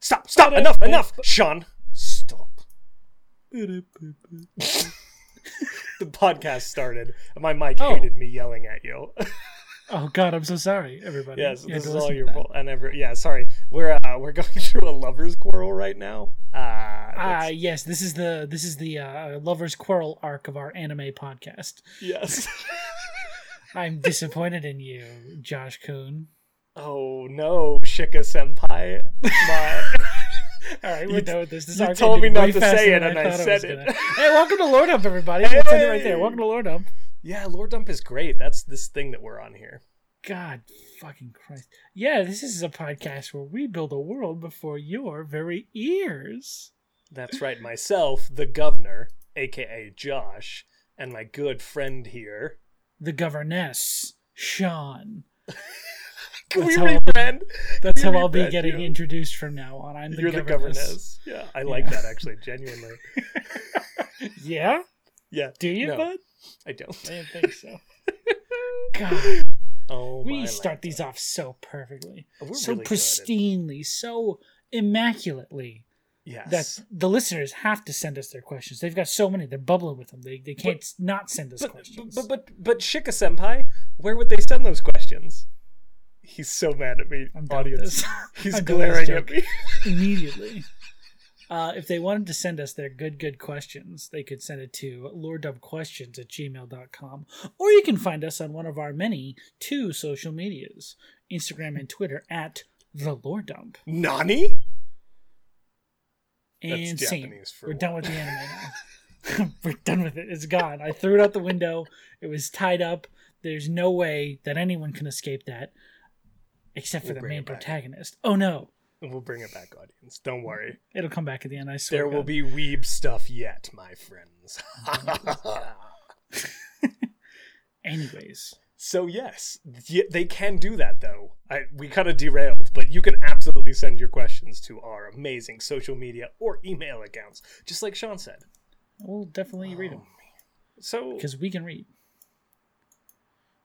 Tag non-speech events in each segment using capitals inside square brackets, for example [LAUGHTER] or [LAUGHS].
Stop! Stop! Enough! Enough! Sean, stop. the podcast started, and my mic Oh. hated me yelling at you. Oh God, I'm so sorry, everybody. yes, You this is all your fault. And every yeah, sorry. We're uh, we're [LAUGHS] going through a lovers' quarrel right now. Uh, Ah, yes, this is the this is the uh, lovers quarrel arc of our anime podcast. yes. [LAUGHS] I'm disappointed in you, Josh Coon. oh no, Shika Senpai. My. [LAUGHS] All right, You- done with this. This you told me not to say it, and I thought said it. gonna. Hey, welcome to Lore Dump, everybody. Send it right there. Welcome to Lore Dump. yeah, Lore Dump is great. That's this thing that we're on here. God fucking Christ. Yeah, this is a podcast where we build a world before your very ears. That's right. Myself, the governor, aka Josh, and my good friend here. The governess, Sean. [LAUGHS] Can That's we how- rebrand? That's how I'll be getting you? introduced from now on. I'm the You're the governess. governess. Yeah, I like Yeah. that actually, genuinely. [LAUGHS] Yeah? Yeah, Do you, No. bud? I don't. I didn't think so. [LAUGHS] God, Oh, we start life. these off so perfectly, oh, We're so really pristinely, so immaculately Yes. that the listeners have to send us their questions. They've got so many; they're bubbling with them. They they can't not send us but, questions. but but but Shika Senpai, where would they send those questions? He's so mad at me, I'm audience. [LAUGHS] He's I'm glaring at me. [LAUGHS] immediately. Uh, if they wanted to send us their good, good questions, they could send it to lorddubquestions at gmail.com. Or you can find us on one of our many two social medias Instagram and Twitter at the Lore Dump. Nani? That's And scene. Japanese for We're what? done with the anime now. [LAUGHS] We're done with it. It's gone. I threw it out the window. It was tied up. There's no way that anyone can escape that except for We'll the bring main it back. protagonist. Oh no. We'll bring it back, audience. Don't worry. It'll come back at the end, I swear. There will be weeb stuff yet, my friends. [LAUGHS] [LAUGHS] Anyways. So yes, y- they can do that though. I, we kind of derailed, but you can absolutely send your questions to our amazing social media or email accounts, just like Sean said. We'll definitely read them So because we can read.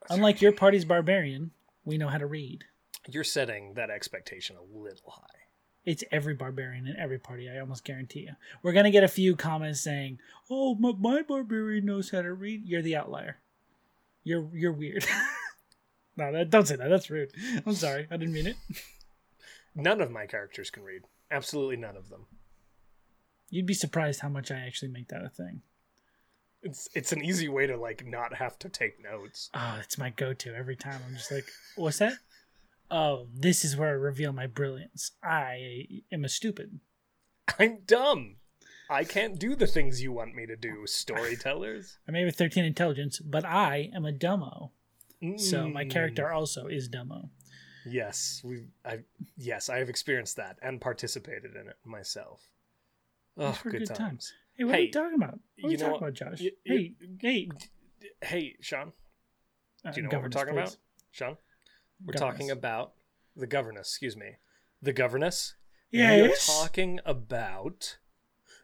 Unlike your party's barbarian, we know how to read. you're setting that expectation a little high. It's every barbarian in every party. I almost guarantee you. We're gonna get a few comments saying, "Oh, my, my barbarian knows how to read." You're the outlier. You're you're weird. [LAUGHS] no, that, don't say that. That's rude. I'm sorry. I didn't mean it. None of my characters can read. Absolutely none of them. You'd be surprised how much I actually make that a thing. It's it's an easy way to like not have to take notes. Oh, it's my go-to every time. I'm just like, "What's that?" Oh, this is where I reveal my brilliance. I am a stupid. I'm dumb. I can't do the things you want me to do, storytellers. I may have 13 intelligence, but I am a dumbo. So my Mm. character also is dumbo. Yes, we. I yes, I have experienced that and participated in it myself. Oh, good, good times. times. Hey, what are Hey, you talking about? What are you talking what? about, Josh? Y- hey, hey. Hey, Sean. Uh, Do you know what we're talking please. about, Sean? We're Governess. talking about the governess. Excuse me, the governess. Yeah, We are talking about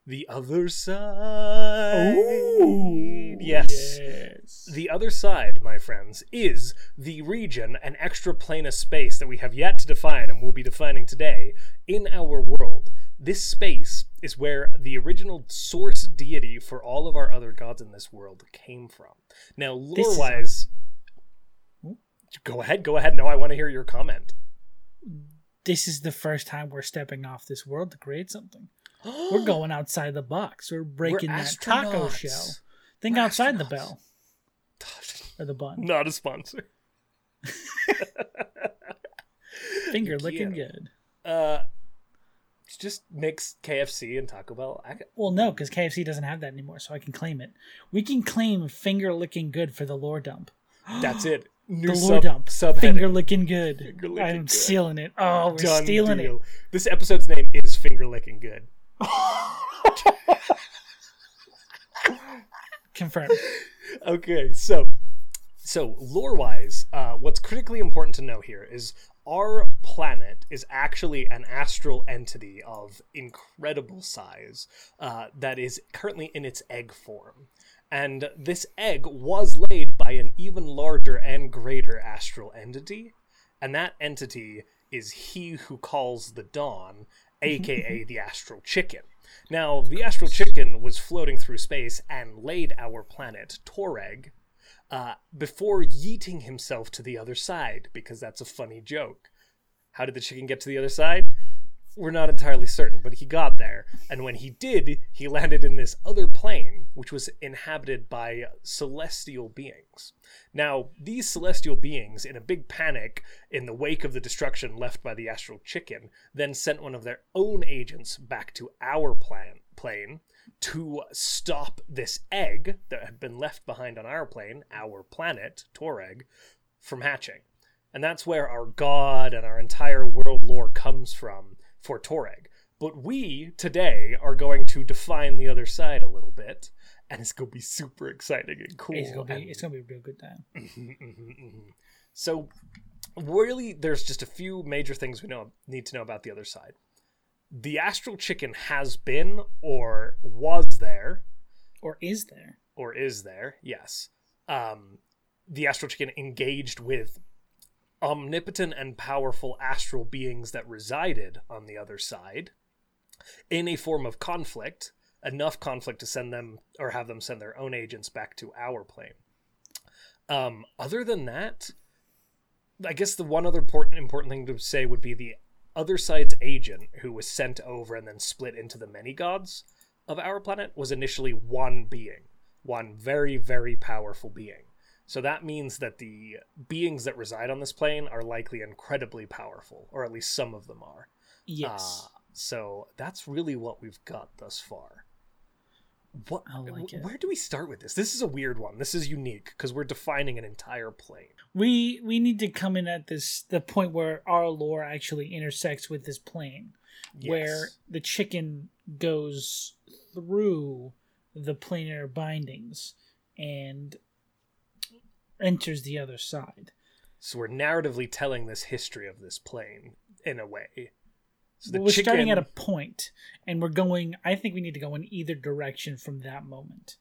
the other side. Ooh, yes. yes. The other side, my friends, is the region, an extra plane of space that we have yet to define and will be defining today in our world. This space is where the original source deity for all of our other gods in this world came from. Now, lore wise, go ahead, go ahead. No, I want to hear your comment. This is the first time we're stepping off this world to create something. We're [GASPS] going outside the box. We're breaking that taco shell. Think We're outside the astronauts. bell or the bun. Not a sponsor. [LAUGHS] Finger looking Yeah. good. Uh, just mix KFC and Taco Bell. I, Well, no, because KFC doesn't have that anymore, so I can claim it. We can claim finger licking good for the lore dump. [GASPS] that's it. New the lore sub, dump. subheading. Finger licking good. Finger licking I'm good. sealing it. Oh, we're Done stealing deal. This episode's name is Finger Licking Good. [LAUGHS] Confirmed. Okay, so so lore wise, uh, what's critically important to know here is our planet is actually an astral entity of incredible size uh, that is currently in its egg form. And this egg was laid by an even larger and greater astral entity, and that entity is he who calls the dawn, [LAUGHS] aka the astral chicken. Now, the astral chicken was floating through space and laid our planet, Toreg, uh, before yeeting himself to the other side, because that's a funny joke. How did the chicken get to the other side? We're not entirely certain, but he got there. And when he did, he landed in this other plane, which was inhabited by celestial beings. Now, these celestial beings, in a big panic in the wake of the destruction left by the astral chicken, then sent one of their own agents back to our plan- plane to stop this egg that had been left behind on our plane, our planet, Toreg, from hatching. And that's where our god and our entire world lore comes from for Toreg. But we today are going to define the other side a little bit, and it's going to be super exciting and cool. It's gonna be and- it's gonna be a real good time. Mhm, mhm, mhm. So, really, there's just a few major things we know need to know about the other side. The astral chicken has been or was there Or is there? or is there. Yes, um, the astral chicken engaged with omnipotent and powerful astral beings that resided on the other side in a form of conflict, enough conflict to send them or have them send their own agents back to our plane. Um, other than that, I guess the one other important important thing to say would be the other side's agent, who was sent over and then split into the many gods of our planet, was initially one being, one very very powerful being. So that means that the beings that reside on this plane are likely incredibly powerful, or at least some of them are. Yes. Uh, so that's really what we've got thus far. What? I like it. Where do we start with this? This is a weird one. This is unique because we're defining an entire plane. we we need to come in at this the point where our lore actually intersects with this plane. where the chicken goes through the planar bindings and enters the other side. So we're narratively telling this history of this plane in a way. So the we're starting at a point, and we're going. I think we need to go in either direction from that moment.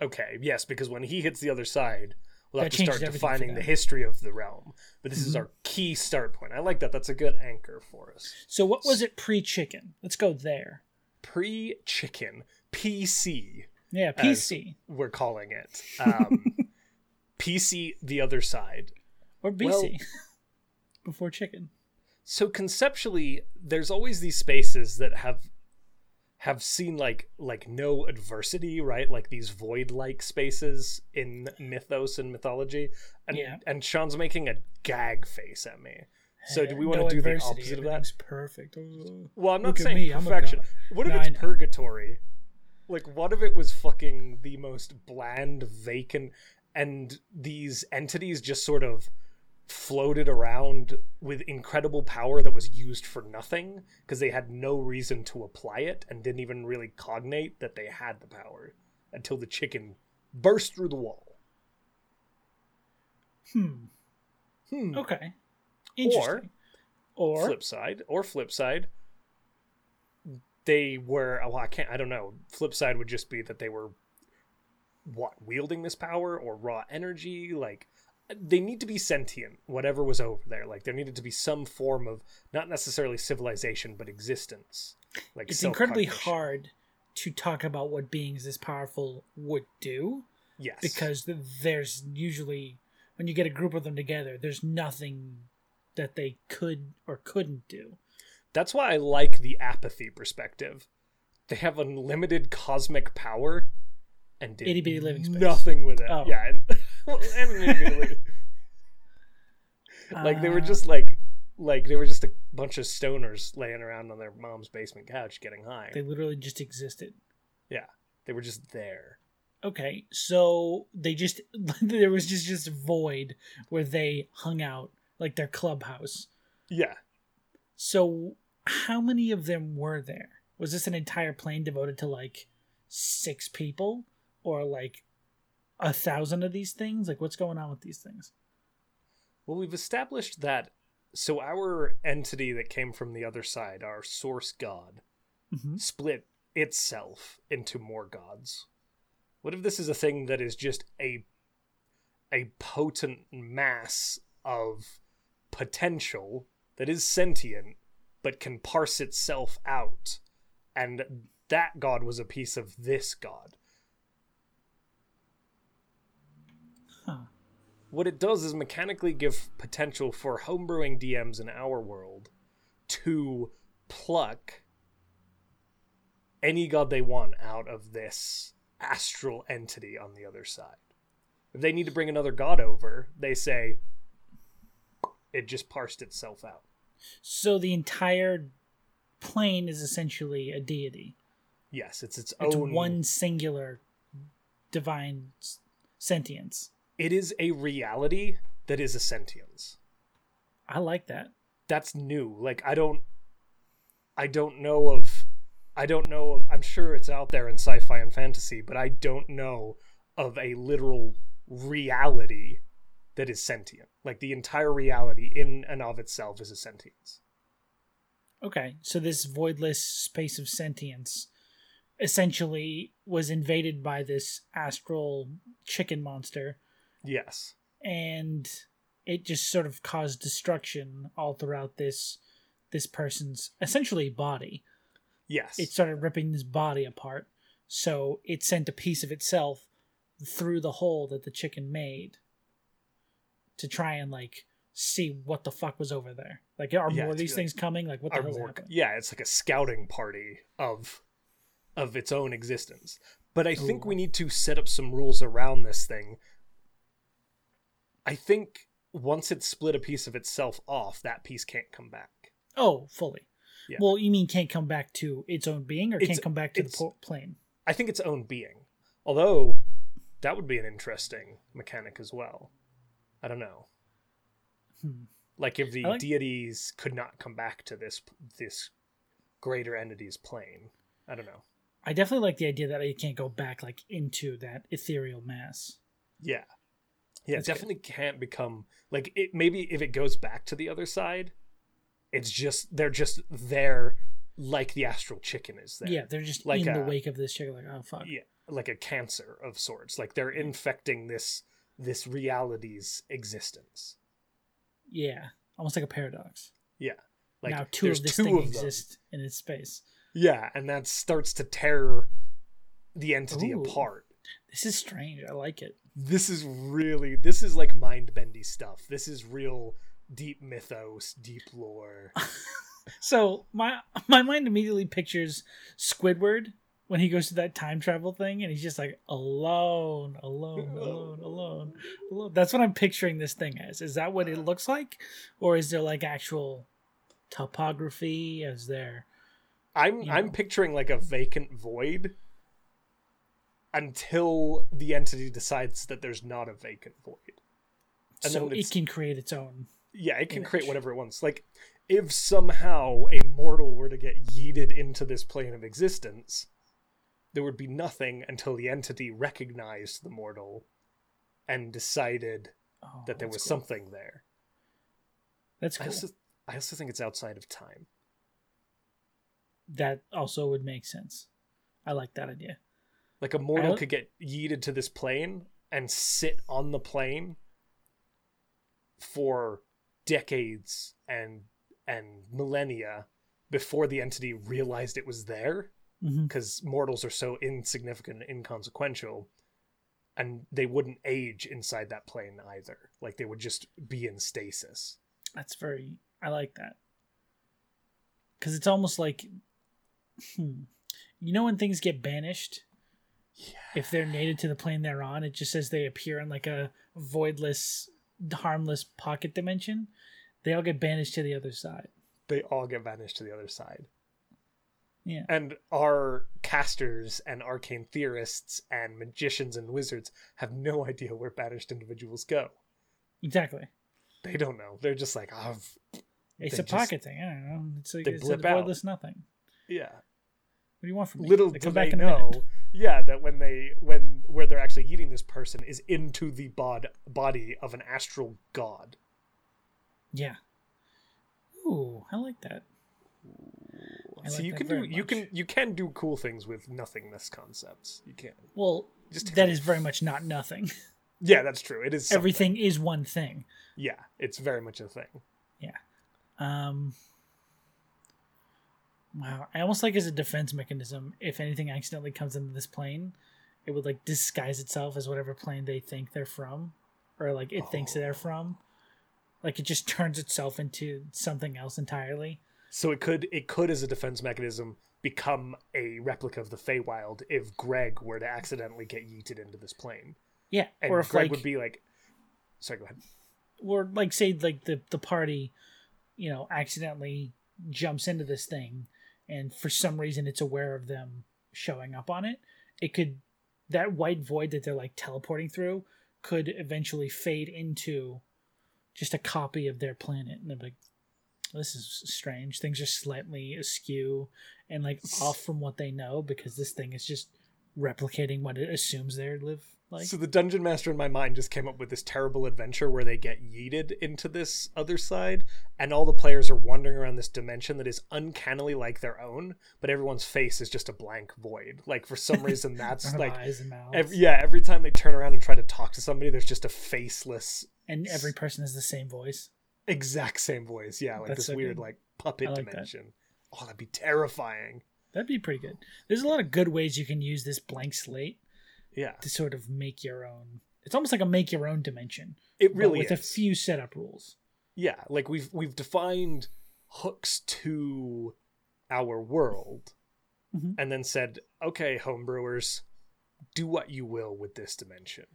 Okay, yes, because when he hits the other side, we'll have to start changes everything for defining the history of the realm. But this is Mhm. our key start point. I like that. That's a good anchor for us. So, what was it pre-chicken? Let's go there. Pre chicken, PC, Yeah, PC we're calling it. Um, [LAUGHS] PC, the other side. or BC [LAUGHS] before chicken. So conceptually, there's always these spaces that have have seen like like no adversity, right? Like these void-like spaces in mythos and mythology. And Yeah. and Sean's making a gag face at me. So do we want No to do the adversity, opposite of that? everything's Perfect. Well, I'm not Look saying me, perfection. What if No, it's purgatory? Like, what if it was fucking the most bland, vacant, and these entities just sort of floated around with incredible power that was used for nothing because they had no reason to apply it and didn't even really cognate that they had the power until the chicken burst through the wall. Hmm. Hmm. Okay. Interesting. Or, flip side or flip side they were well i can't i don't know flip side would just be that they were what wielding this power or raw energy like they need to be sentient whatever was over there. Like there needed to be some form of not necessarily civilization but existence. Like it's incredibly hard to talk about what beings this powerful would do yes. because there's usually when you get a group of them together there's nothing that they could or couldn't do. That's why I like the apathy perspective. They have unlimited cosmic power and did Itty bitty living space. nothing with it. Oh. Yeah, and, [LAUGHS] and an itty bitty living- like they were Uh, just like like they were just a bunch of stoners laying around on their mom's basement couch getting high. they literally just existed yeah, they were just there. okay so they just [LAUGHS] there was just just a void where they hung out like their clubhouse Yeah, so how many of them were there was this an entire plane devoted to like six people or like a thousand of these things like what's going on with these things Well, we've established that. So our entity that came from the other side, our source god, Mhm. split itself into more gods. What if this is a thing that is just a a potent mass of potential that is sentient but can parse itself out and that god was a piece of this god what it does is mechanically give potential for homebrewing DMs in our world to pluck any god they want out of this astral entity on the other side. If they need to bring another god over, they say it just parsed itself out. So the entire plane is essentially a deity. Yes, it's its It's own one singular divine sentience. It is a reality that is a sentience. I like that. that's new. Like I don't I don't know of I don't know of I'm sure it's out there in sci-fi and fantasy, but I don't know of a literal reality that is sentient. Like the entire reality in and of itself is a sentience. Okay, so this voidless space of sentience essentially was invaded by this astral chicken monster, Yes. and it just sort of caused destruction all throughout this this person's essentially body. Yes. It started ripping this body apart, so it sent a piece of itself through the hole that the chicken made to try and like see what the fuck was over there. Like, are Yeah, more of these like- things coming? Like, what the hell's more- happening? yeah, it's like a scouting party of of its own existence. But I think we need to set up some rules around this thing. I think once it's split a piece of itself off, that piece can't come back. Oh, fully. Yeah. Well, you mean can't come back to its own being, or It's- can't come back to the po- plane? I think its own being. Although that would be an interesting mechanic as well. I don't know. Hmm. Like if the like- deities could not come back to this this greater entity's plane. I don't know. I definitely like the idea that it can't go back like into that ethereal mass. Yeah. Yeah, it good. definitely can't become like it maybe if it goes back to the other side, it's just they're just there like the astral chicken is there. Yeah, they're just Like in the wake of this chicken. Like, oh fuck. Yeah, like a cancer of sorts. Like they're infecting this this reality's existence. Yeah, almost like a paradox. Yeah. Like now two of this two thing of exist in its space. Yeah, and that starts to tear the entity Ooh. apart. This is strange. I like it. This is really this is like mind bendy stuff. This is real deep mythos, deep lore. [LAUGHS] So my my mind immediately pictures Squidward when he goes to that time travel thing, and he's just like alone, alone, [LAUGHS] alone, alone, alone. That's what I'm picturing this thing as. Is that what it uh-huh. looks like, or is there like actual topography? Is there? I'm You I'm picturing like a vacant void until the entity decides that there's not a vacant void. And so then it can create its own. Yeah, it can image. create whatever it wants. Like if somehow a mortal were to get yeeted into this plane of existence, there would be nothing until the entity recognized the mortal and decided Oh, that there was cool. something there. That's I cool. also I also think it's outside of time. That also would make sense. I like that idea. Like a mortal could get yeeted to this plane and sit on the plane for decades and and millennia before the entity realized it was there because mortals are so insignificant and inconsequential and they wouldn't age inside that plane either. Like they would just be in stasis. That's very. I like that. Because it's almost like, hmm, you know, when things get banished, yeah if they're native to the plane they're on, it just says they appear in like a voidless, harmless pocket dimension. They all get banished to the other side. they all get banished to the other side Yeah. and our casters and arcane theorists and magicians and wizards have no idea where banished individuals go Exactly. they don't know they're just like oh It's a just- pocket thing. I don't know. It's like they it's a blip out. voidless nothing. yeah do you want from me? little They do come they in know yeah that when they when where they're actually eating this person is into the bod, body of an astral god Yeah. Ooh, I like that. I so like you can do you can you can do cool things with nothingness concepts you can Well, Just that is very much not nothing. [LAUGHS] yeah, that's true. It is something. Everything is one thing. Yeah, it's very much a thing. Yeah. Um, wow, I almost like as a defense mechanism, if anything accidentally comes into this plane, it would like disguise itself as whatever plane they think they're from, or like it thinks Oh. they're from. Like it just turns itself into something else entirely. So it could it could as a defense mechanism become a replica of the Feywild if Greg were to accidentally get yeeted into this plane. Yeah, And or if Greg like, would be like Sorry, go ahead. or like say like the the party, you know, accidentally jumps into this thing, and for some reason it's aware of them showing up on it. It could that white void that they're like teleporting through could eventually fade into just a copy of their planet, and they're like, "This is strange. Things are slightly askew and like off from what they know because this thing is just replicating what it assumes they live like." so the dungeon master in my mind just came up with this terrible adventure where they get yeeted into this other side and all the players are wandering around this dimension that is uncannily like their own but everyone's face is just a blank void like for some [LAUGHS] reason that's like eyes and mouths. ev- yeah every time they turn around and try to talk to somebody there's just a faceless and every person has the same voice. exact same voice yeah like That's this so weird good. like puppet like that. dimension oh that'd be terrifying That'd be pretty good. There's a lot of good ways you can use this blank slate yeah to sort of make your own. It's almost like a make your own dimension, it really with is a few setup rules. yeah like we've we've defined hooks to our world Mhm. and then said okay homebrewers do what you will with this dimension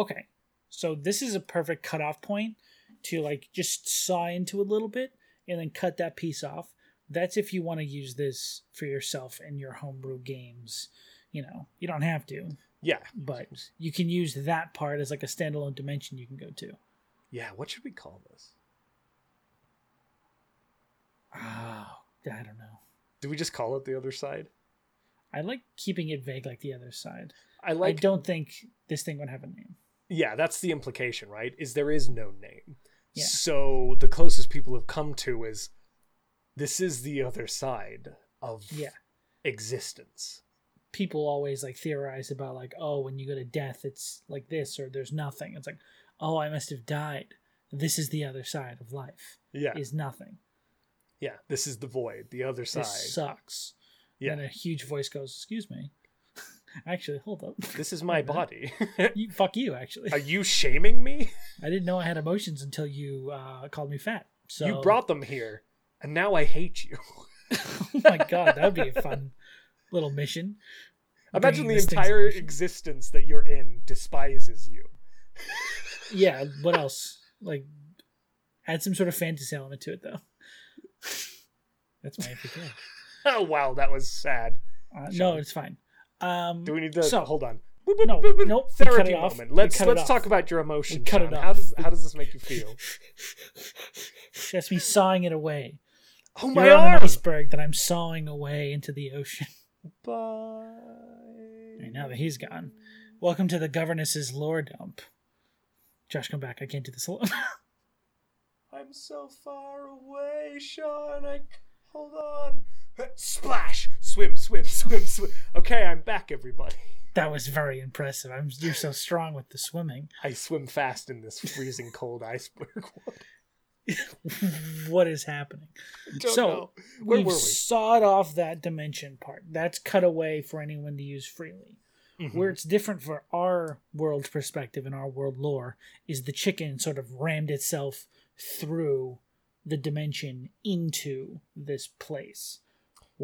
Okay, so this is a perfect cutoff point to like just saw into a little bit and then cut that piece off. That's if you want to use this for yourself in your homebrew games. You know, you don't have to, yeah but you can use that part as like a standalone dimension you can go to. yeah what should we call this Oh, I don't know. do we just call it the other side I like keeping it vague like the other side. i like I don't think this thing would have a name. yeah that's the implication right is there is no name Yeah. so the closest people have come to is this is the other side of Yeah. existence People always like theorize about like, oh, when you go to death, it's like this or there's nothing. It's like, oh, I must have died. This is the other side of life. yeah Is nothing. yeah this is the void the other side This sucks. yeah Then a huge voice goes, "Excuse me." [LAUGHS] actually, hold up. this is [LAUGHS] my body [LAUGHS] you, fuck you. Actually, are you shaming me I didn't know I had emotions until you uh, called me fat. So you brought them here and now i hate you oh my god, that would be a fun little mission. imagine the entire existence that you're in despises you Yeah. What else? Like, add some sort of fantasy element to it, though. That's my APK. [LAUGHS] oh wow that was sad Uh, no, it's fine. Um, do we need to So- hold on No, nope, therapy off. moment let's let's off. talk about your emotions cut it Sean. how does how does this make you feel [LAUGHS] That's me sawing it away. oh my You're on an iceberg that I'm sawing away into the ocean. Bye now that he's gone, welcome to the governess's lore dump. Josh, come back. I can't do this alone. [LAUGHS] I'm so far away, Sean. I hold on. Splash! Swim, swim, swim, swim. Okay, I'm back, everybody. that was very impressive. I'm, you're so strong with the swimming. I swim fast in this freezing cold iceberg. [LAUGHS] [LAUGHS] what is happening? So, we? sawed off that dimension part. That's cut away for anyone to use freely. Mhm. Where it's different for our world's perspective and our world lore is the chicken sort of rammed itself through the dimension into this place.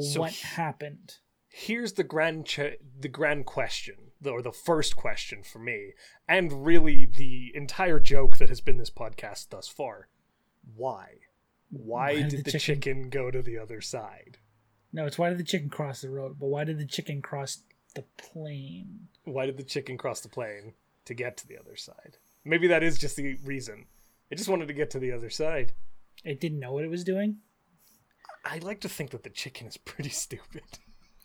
So what he- happened? Here's the grand ch- the grand question, or the first question for me, and really the entire joke that has been this podcast thus far. Why? Why, Why did, did the, chicken... chicken- go to the other side? No, it's why did the chicken cross the road, but why did the chicken cross the plane? Why did the chicken cross the plane to get to the other side? Maybe that is just the reason. It just wanted to get to the other side. It didn't know what it was doing. I like to think that the chicken is pretty [LAUGHS] stupid.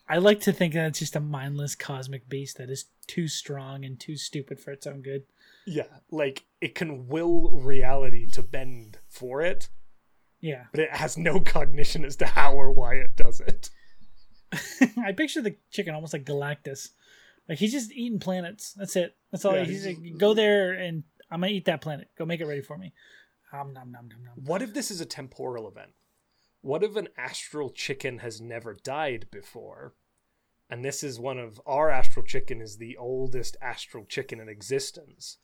I like to think that it's just a mindless cosmic beast that is too strong and too stupid for its own good. Yeah, like it can will reality to bend for it, Yeah. but it has no cognition as to how or why it does it. [LAUGHS] I picture the chicken almost like Galactus, Like he's just eating planets. That's it. That's all. Yeah, he's he's- like, go there and I'm gonna eat that planet. Go make it ready for me. Um, nom nom nom nom. What if this is a temporal event? What if an astral chicken has never died before? And this is one of our astral chicken is the oldest astral chicken in existence.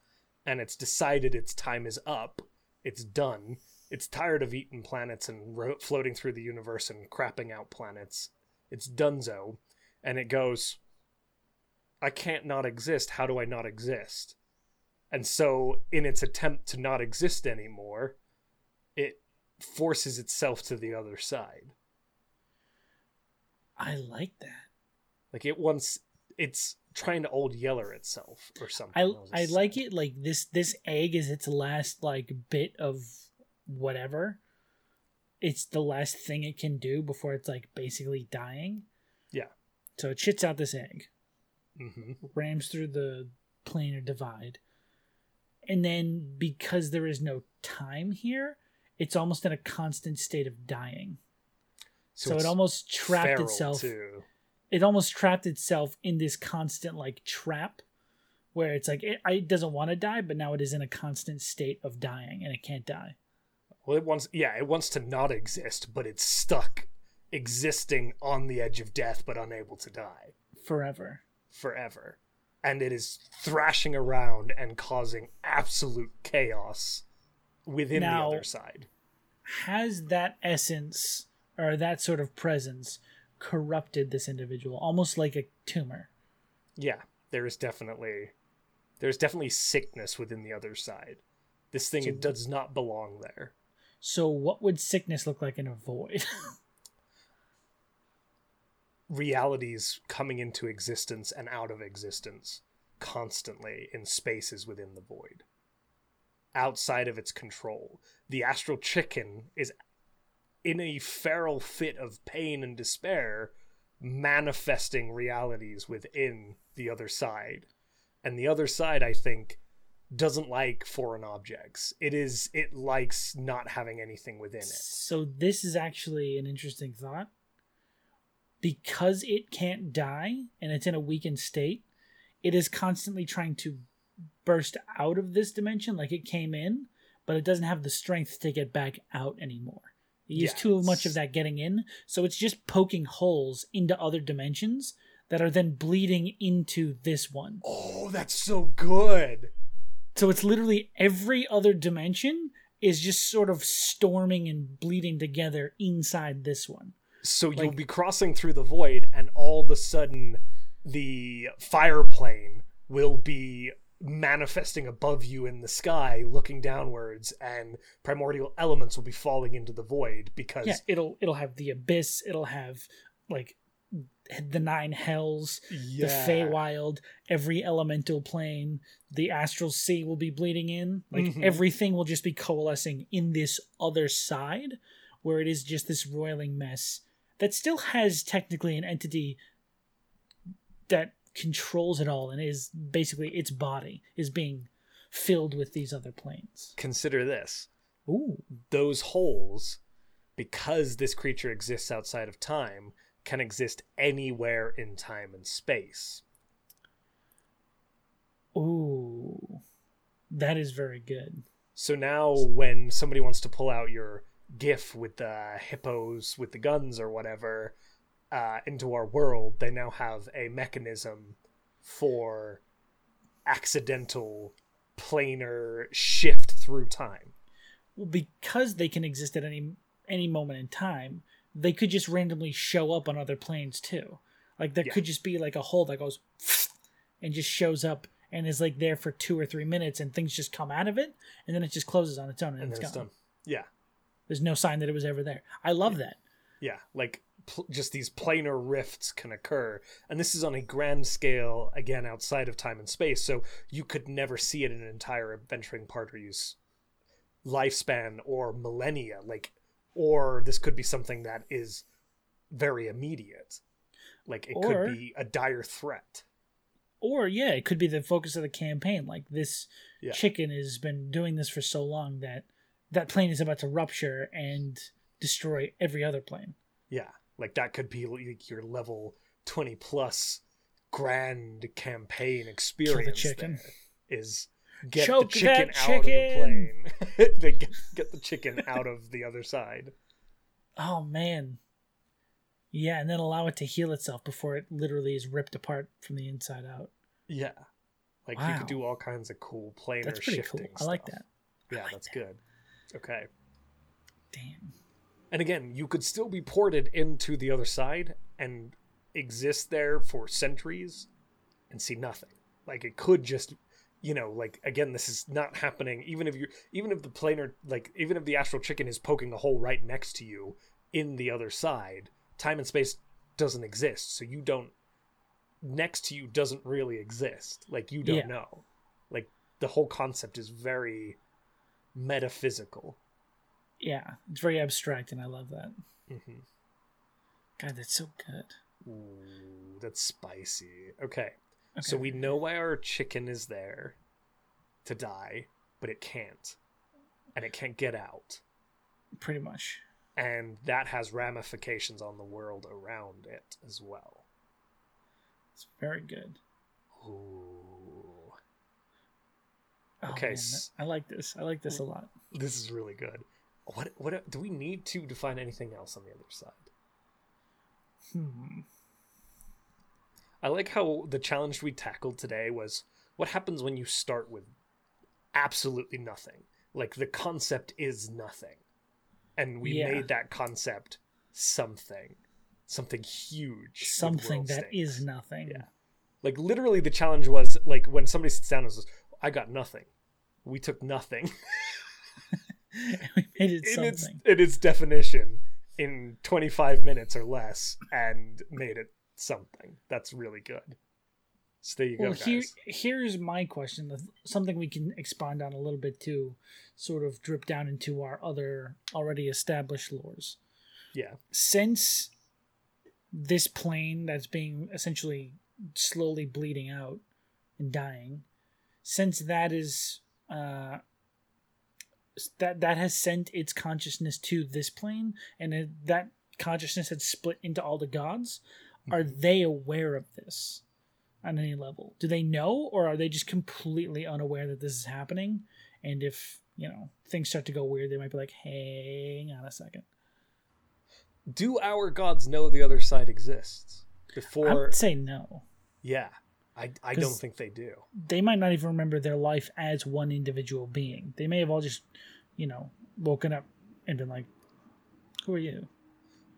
And it's decided its time is up. It's done. It's tired of eating planets and ro- floating through the universe and crapping out planets. It's donezo. And it goes, I can't not exist. How do I not exist? And so, in its attempt to not exist anymore, it forces itself to the other side. I like that. Like it wants, it's trying to old yeller itself or something. I I a- like it like this this egg is its last like bit of whatever. It's the last thing it can do before it's like basically dying. Yeah. So it shits out this egg, Mhm. rams through the planar divide. And then because there is no time here, it's almost in a constant state of dying. So, it's it almost trapped itself too. It almost trapped itself in this constant like trap where it's like it, it doesn't want to die but now it is in a constant state of dying and it can't die Well, it wants, yeah, it wants to not exist, but it's stuck existing on the edge of death, but unable to die forever forever. And it is thrashing around and causing absolute chaos within Now- the other side. has that essence or that sort of presence corrupted this individual almost like a tumor Yeah, there is definitely there's definitely sickness within the other side. This thing So- it does not belong there. so what would sickness look like in a void [LAUGHS] Realities coming into existence and out of existence constantly in spaces within the void. Outside of its control. The astral chicken is in a feral fit of pain and despair manifesting realities within the other side. And the other side, I think, doesn't like foreign objects. It is it likes not having anything within it. so this is actually an interesting thought because it can't die and it's in a weakened state it is constantly trying to burst out of this dimension like it came in but it doesn't have the strength to get back out anymore used Yeah, too much of that getting in. So it's just poking holes into other dimensions that are then bleeding into this one. Oh, that's so good. so it's literally every other dimension is just sort of storming and bleeding together inside this one. So you'll be crossing through the void, and all of a sudden, the fire plane will be manifesting above you in the sky, looking downwards, and primordial elements will be falling into the void because yeah it'll it'll have the abyss it'll have like the nine hells yeah, the Feywild, every elemental plane, the astral sea will be bleeding in. Like Mhm. everything will just be coalescing in this other side, where it is just this roiling mess that still has technically an entity that controls it all and is basically its body is being filled with these other planes. consider this: Ooh, those holes, because this creature exists outside of time, can exist anywhere in time and space. ooh, that is very good. So now, when somebody wants to pull out your GIF with the hippos with the guns or whatever uh, into our world, they now have a mechanism for accidental planar shift through time. Well, because they can exist at any any moment in time, they could just randomly show up on other planes too. Like there Yeah. could just be like a hole that goes [SNIFFS] and just shows up and is like there for two or three minutes, and things just come out of it, and then it just closes on its own and, And it's gone. Yeah, There's no sign that it was ever there. I love that. yeah. Like pl- just these planar rifts can occur. And this is on a grand scale, again, outside of time and space. So you could never see it in an entire adventuring party's lifespan or millennia. Like, or this could be something that is very immediate. Like, it Or- could be a dire threat. Or yeah, it could be the focus of the campaign. Like this Yeah. chicken has been doing this for so long that that plane is about to rupture and destroy every other plane. Yeah. Like, that could be like your level 20 plus grand campaign experience the chicken. is get Choke the chicken out of the plane. [LAUGHS] they get, get the chicken out of the other side. Oh man. Yeah, and then allow it to heal itself before it literally is ripped apart from the inside out. Yeah. Like you could do all kinds of cool planar That's pretty cool. shifting I like that. Yeah, like that's that. good. Okay. Damn. And again, you could still be ported into the other side and exist there for centuries and see nothing. Like it could just you know, like again, this is not happening even if you even if the planar like even if the astral chicken is poking a hole right next to you in the other side, time and space doesn't exist. So you don't next to you doesn't really exist. Like you don't Yeah. know. Like the whole concept is very metaphysical. Yeah, it's very abstract, and I love that. hmm God, that's so good. Ooh, that's spicy. Okay. Okay. So we know why our chicken is there to die, but it can't. And it can't get out. pretty much. And that has ramifications on the world around it as well. It's very good. Ooh. Oh, Okay, man, I like this. I like this a lot. This is really good. What what do we need to define anything else on the other side? Hmm. I like how the challenge we tackled today was what happens when you start with absolutely nothing. Like the concept is nothing. And we Yeah. made that concept something. Something huge. Something that stakes. is nothing. Yeah. Like literally the challenge was like when somebody sits down and says, I got nothing. We took nothing. [LAUGHS] [LAUGHS] we made it in its in its definition in 25 minutes or less and made it something. That's really good. So there you Well, go, guys. here here's my question. Something we can expand on a little bit to sort of drip down into our other already established lores. Yeah. Since this plane that's being essentially slowly bleeding out and dying, since that is uh, that that has sent its consciousness to this plane, and it, that consciousness had split into all the gods, are mm-hmm. they aware of this on any level? Do they know, or are they just completely unaware that this is happening? And if you know things start to go weird, they might be like, "Hang on a second. Do our gods know the other side exists? Before would say no. Yeah. I, I don't think they do. They might not even remember their life as one individual being. They may have all just, you know, woken up and been like, "Who are you?"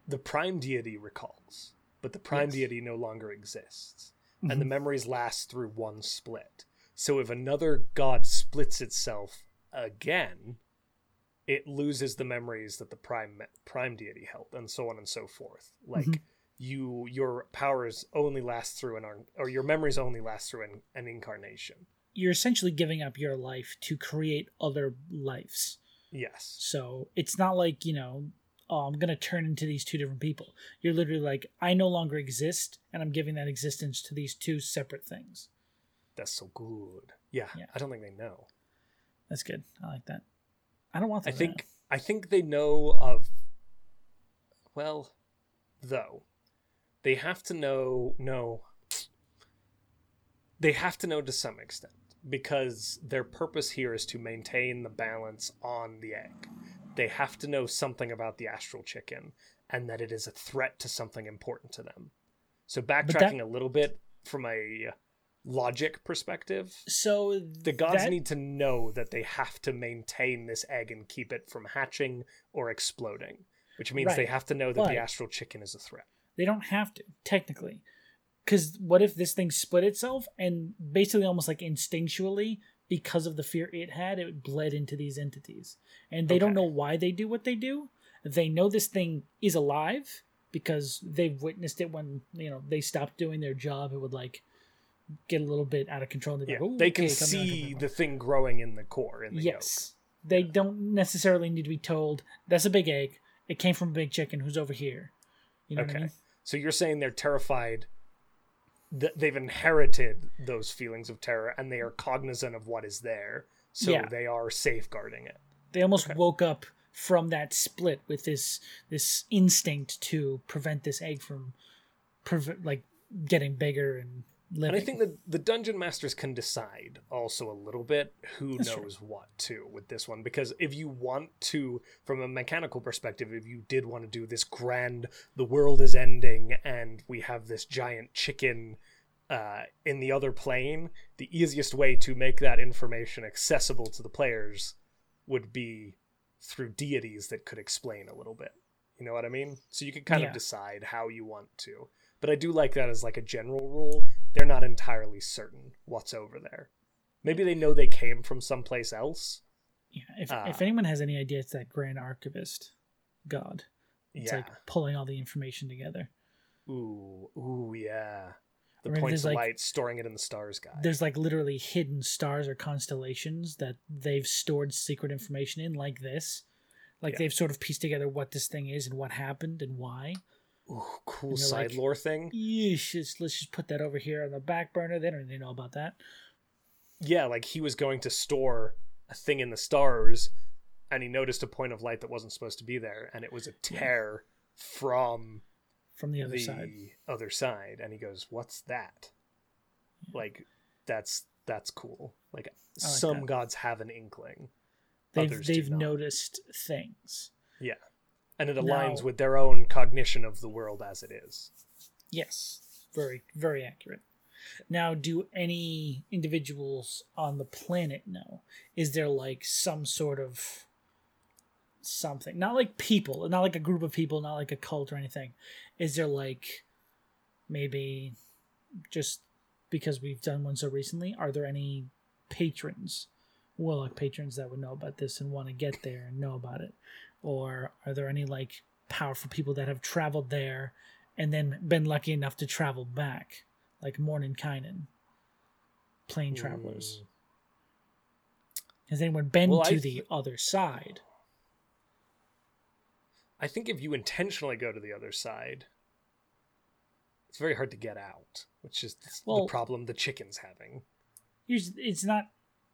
The prime deity recalls, but the prime Yes. deity no longer exists. Mhm. And the memories last through one split. So if another god splits itself again, it loses the memories that the prime prime deity held, and so on and so forth. Like Mhm. You, your powers only last through an or your memories only last through an, an incarnation. You're essentially giving up your life to create other lives. Yes. So it's not like, you know, oh, I'm going to turn into these two different people. You're literally like, I no longer exist, and I'm giving that existence to these two separate things. That's so good. Yeah, Yeah. I don't think they know. That's good. I like that. I don't want I to think know. I think they know of well though they have to know no they have to know to some extent because their purpose here is to maintain the balance on the egg. They have to know something about the astral chicken and that it is a threat to something important to them. So backtracking a little bit from a logic perspective, So the gods that- need to know that they have to maintain this egg and keep it from hatching or exploding, which means they have to know that But- the astral chicken is a threat. They don't have to, technically. Because what if this thing split itself and basically almost like instinctually, because of the fear it had, it bled into these entities. And they don't know why they do what they do. They know this thing is alive because they've witnessed it when, you know, they stopped doing their job. It would like get a little bit out of control. Yeah, like, they can okay, come down, come see down." the thing growing in the core. In the Yes. They don't necessarily need to be told, that's a big egg. It came from a big chicken who's over here. You know what I Okay, mean? so you're saying they're terrified. That they've inherited those feelings of terror and they are cognizant of what is there, so Yeah. they are safeguarding it. They almost Okay. woke up from that split with this this instinct to prevent this egg from preve- like getting bigger and living. And I think that the dungeon masters can decide also a little bit who That's true. knows what too with this one because if you want to from a mechanical perspective if you did want to do this grand the world is ending and we have this giant chicken uh, in the other plane the easiest way to make that information accessible to the players would be through deities that could explain a little bit you know what i mean so you could kind Yeah. of decide how you want to but I do like that as like a general rule. They're not entirely certain what's over there. Maybe they know they came from someplace else. yeah, if Ah. if anyone has any idea, it's that Grand Archivist God. It's yeah. like pulling all the information together. ooh, ooh, yeah. The points of like- light, storing it in the stars guy. There's like literally hidden stars or constellations that they've stored secret information in, like this. Like Yeah. they've sort of pieced together what this thing is and what happened and why. Ooh, cool side like- lore thing. Let's just put that over here on the back burner. They don't to know about that. Yeah, like he was going to store a thing in the stars, and he noticed a point of light that wasn't supposed to be there, and it was a tear from From the other the side. other side and he goes what's that like that's that's cool like like some that. gods have an inkling They've they've noticed things. yeah and it aligns Now- with their own cognition of the world as it is Yes, very very accurate. Now, do any individuals on the planet know? Is there like some sort of something? Not like people, not like a group of people, not like a cult or anything. Is there like maybe just because we've done one so recently? Are there any patrons, warlock patrons that would know about this and want to get there and know about it? Or are there any like powerful people that have traveled there and then been lucky enough to travel back, like Mordenkainen, plane travelers. Mm. Has anyone been Well, to I the other side? i think if you intentionally go to the other side it's very hard to get out which is the problem the chicken's having it's not.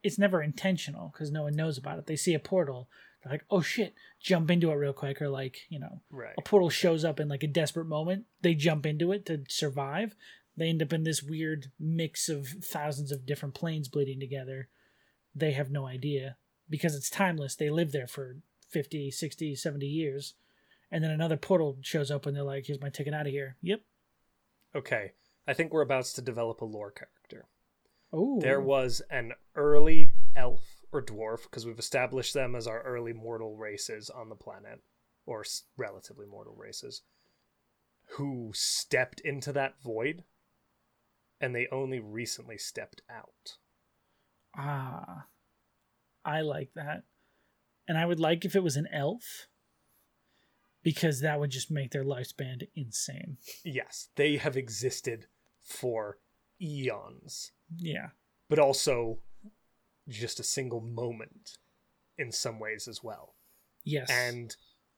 It's never intentional because no one knows about it. They see a portal, they're like, "Oh shit!" Jump into it real quick, or like you know, right a portal shows up in like a desperate moment. They jump into it to survive. They end up in this weird mix of thousands of different planes bleeding together. They have no idea because it's timeless. They live there for 50, 60, 70 years. And then another portal shows up and they're like, here's my ticket out of here. Yep. okay i think we're about to develop a lore character Oh. there was an early elf or dwarf because we've established them as our early mortal races on the planet or relatively mortal races who stepped into that void and they only recently stepped out Ah. I like that. And I would like if it was an elf because that would just make their lifespan insane. yes they have existed for eons Yeah. but also just a single moment in some ways as well Yes. and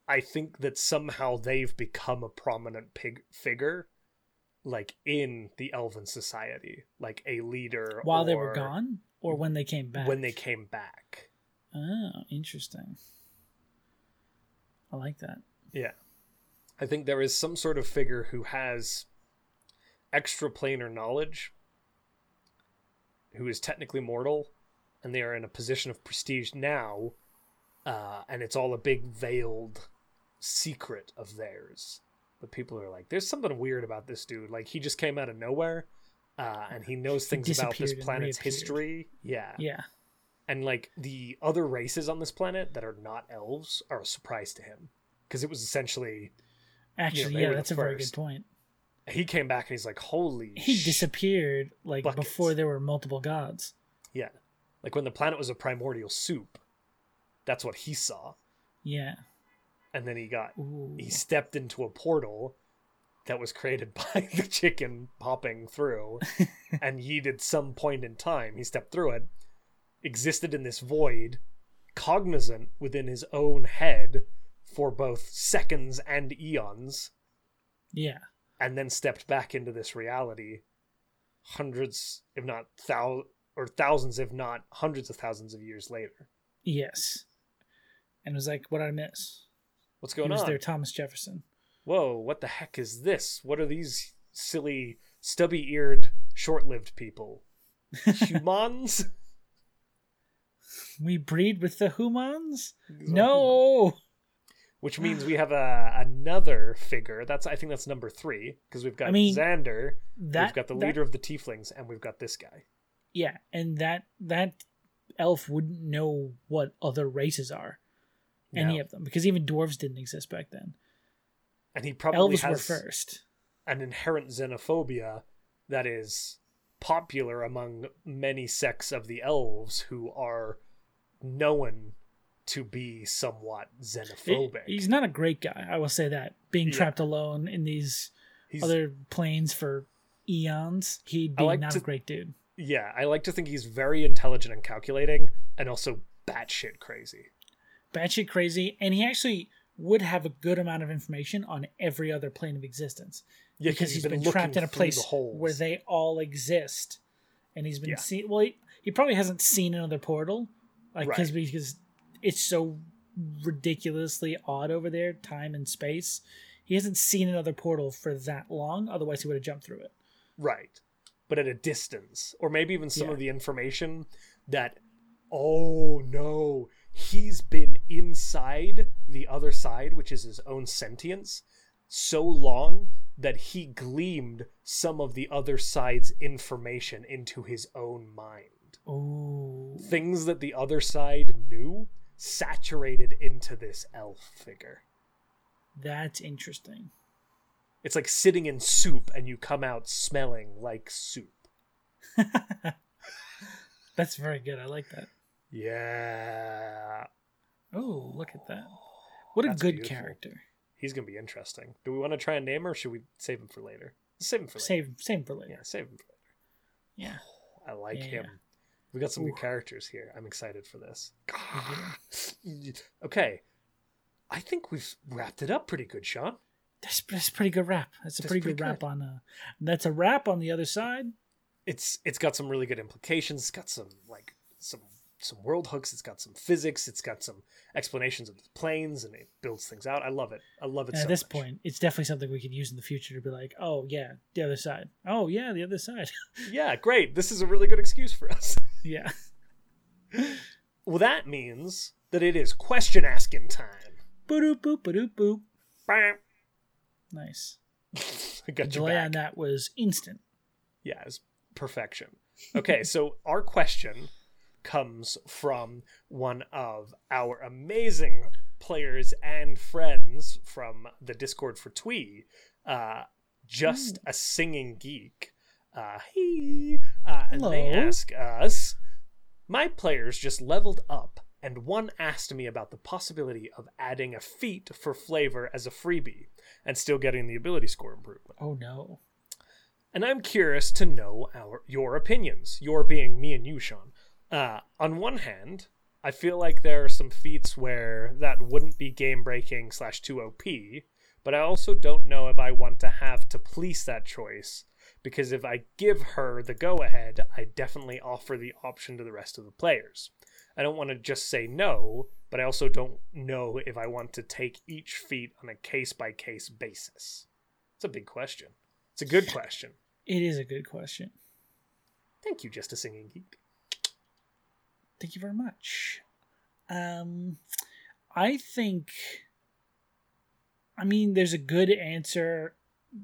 I think that somehow they've become a prominent pig figure, like in the Elven society, like a leader. while they were gone or when they came back? when they came back. Oh, interesting. I like that. Yeah, I think there is some sort of figure who has extraplanar knowledge, who is technically mortal, and they are in a position of prestige now, uh, and it's all a big veiled secret of theirs. But people are like, "There's something weird about this dude. Like he just came out of nowhere, uh, and he knows He things about this planet's history. Yeah, Yeah. and like the other races on this planet that are not elves are a surprise to him because it was essentially Actually, they yeah, that's a very good point. he came back and he's like, "Holy!" He sh-" disappeared like Buckets. before there were multiple gods. Yeah, like when the planet was a primordial soup. That's what he saw, Yeah. and then he got Ooh. he stepped into a portal that was created [LAUGHS] by the chicken popping through, [LAUGHS] and he at some point in time he stepped through it, existed in this void, cognizant within his own head for both seconds and eons. Yeah. and then stepped back into this reality hundreds if not thou or thousands if not hundreds of thousands of years later Yes. And it was like, what did I miss? what's He going was on there, Thomas Jefferson. whoa what the heck is this what are these silly stubby eared, short lived people. [LAUGHS] Humans? We breed with the humans? No. Which [SIGHS] means we have a another figure. That's I think that's number three because we've got I mean, Xander, That we've got the that- leader of the Tieflings, and we've got this guy. Yeah, and that that elf wouldn't know what other races are. Any of them, because even dwarves didn't exist back then. and he probably Elves has were first. an inherent xenophobia that is popular among many sects of the elves who are known to be somewhat It- xenophobic. he's not a great guy, I will say that. Being Yeah. trapped alone in these He's- other planes for eons, he'd be like not to- a great dude. Yeah, I like to think he's very intelligent and calculating, and also batshit crazy. Batshit crazy, and he actually would have a good amount of information on every other plane of existence. Yeah, because he's been, looking trapped in a place where they all exist, and he's been Yeah. seen. Well, he, he probably hasn't seen another portal, like because Right. because it's so ridiculously odd over there, time and space. He hasn't seen another portal for that long. Otherwise, he would have jumped through it. Right. But at a distance. Or maybe even some Yeah. of the information that, oh no, he's been inside the other side, which is his own sentience, so long that he gleamed some of the other side's information into his own mind. Oh, Things that the other side knew saturated into this elf figure. that's interesting. It's like sitting in soup and you come out smelling like soup. [LAUGHS] That's very good. I like that. Yeah. Oh, look at that! Oh, what a good beautiful. character. He's gonna be interesting. Do we want to try and name her or should we save him for later? Save him for later. Save, same for later. Yeah, save him for later. Yeah. [SIGHS] I like Yeah, him. yeah. We got some Ooh. good characters here. I'm excited for this. [SIGHS] okay. I think we've wrapped it up pretty good, Sean. That's that's a pretty good rap. That's a That's pretty, pretty good rap on uh that's a rap on the other side. It's it's got some really good implications. It's got some like some some world hooks. It's got some physics. It's got some explanations of the planes, and it builds things out. I love it. I love it. So at this much. point, it's definitely something we could use in the future to be like, oh yeah, the other side. Oh yeah, the other side. [LAUGHS] yeah, great. This is a really good excuse for us. [LAUGHS] yeah. Well, that means that it is question asking time. Boop boop boop boop. Bam. Nice. [LAUGHS] I got your delay back. on that was instant. Yeah, it's perfection. Okay, so [LAUGHS] our question comes from one of our amazing players and friends from the Discord for Twee, uh, just a singing geek. Uh, he, uh, and they ask us, my players just leveled up, and one asked me about the possibility of adding a feat for flavor as a freebie and still getting the ability score improvement Oh no. and I'm curious to know our your opinions. Your being me and you, Sean. Uh, on one hand, I feel like there are some feats where that wouldn't be game breaking slash too OP, but I also don't know if I want to have to police that choice because if I give her the go ahead, I definitely offer the option to the rest of the players. I don't want to just say no, but I also don't know if I want to take each feat on a case by case basis. It's a big question. It's a good question. It is a good question. Thank you, Just a Singing Geek. Thank you very much. Um, I think. I mean, there's a good answer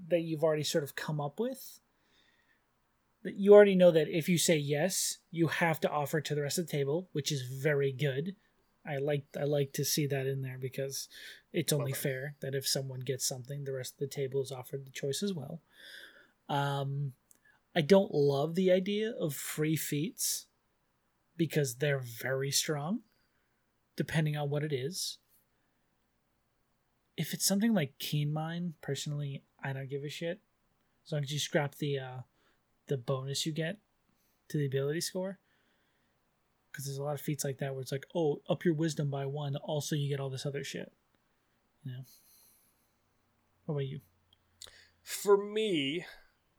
that you've already sort of come up with. You already know that if you say yes, you have to offer to the rest of the table, which is very good. I like I like to see that in there because it's only it. fair that if someone gets something, the rest of the table is offered the choice as well. Um, I don't love the idea of free feats because they're very strong, depending on what it is. If it's something like Keen Mind, personally, I don't give a shit. As long as you scrap the uh, the bonus you get to the ability score. Because there's a lot of feats like that where it's like, oh, up your wisdom by one, also you get all this other shit. You know? What about you? For me,